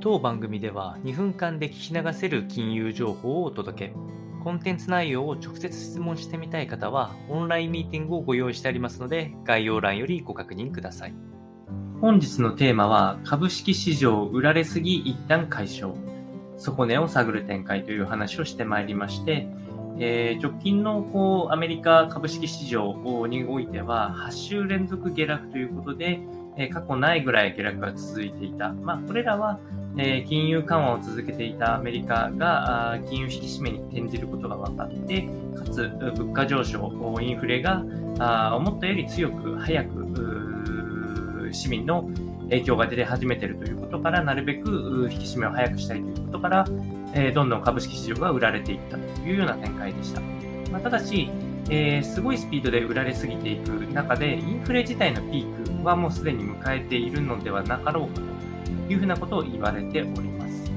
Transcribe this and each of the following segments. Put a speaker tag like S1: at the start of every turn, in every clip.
S1: 当番組では2分間で聞き流せる金融情報をお届け。コンテンツ内容を直接質問してみたい方は、オンラインミーティングをご用意してありますので、概要欄よりご確認ください。本日のテーマは、株式市場売られすぎ一旦解消。底値を探る展開という話をしてまいりまして、えー、直近のこうアメリカ株式市場においては8週連続下落ということで、え、過去ないぐらい下落が続いていた。まあ、これらは、えー、金融緩和を続けていたアメリカが金融引き締めに転じることが分かって、かつ物価上昇、インフレが思ったより強く早く市民の影響が出始めているということから、なるべく引き締めを早くしたいということから、えー、どんどん株式市場が売られていったというような展開でした。まあ、ただし、えー、すごいスピードで売られすぎていく中で、インフレ自体のピークはもうすでに迎えているのではなかろうかというふうなことを言われております。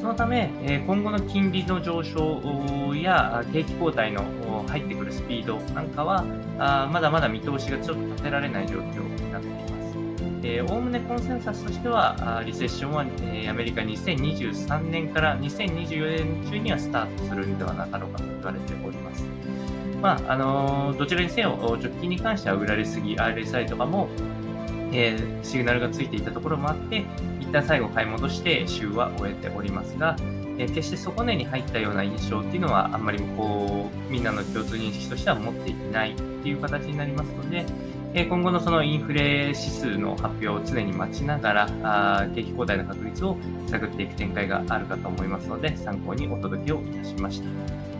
S1: そのため、今後の金利の上昇や景気後退の入ってくるスピードなんかは、まだまだ見通しがちょっと立てられない状況になっています。おおむねコンセンサスとしては、リセッションは、アメリカ2023年から2024年中にはスタートするんではなかろうかと言われております。まあ、あの、どちらにせよ、直近に関しては売られすぎ、RSI とかも、えー、シグナルがついていたところもあって、一旦最後買い戻して週は終えておりますが、えー、決して底値に入ったような印象っていうのはあんまりこう、みんなの共通認識としては持っていないっていう形になりますので、今後のそのインフレ指数の発表を常に待ちながら、あ景気後退の確率を探っていく展開があるかと思いますので、参考にお届けをいたしました。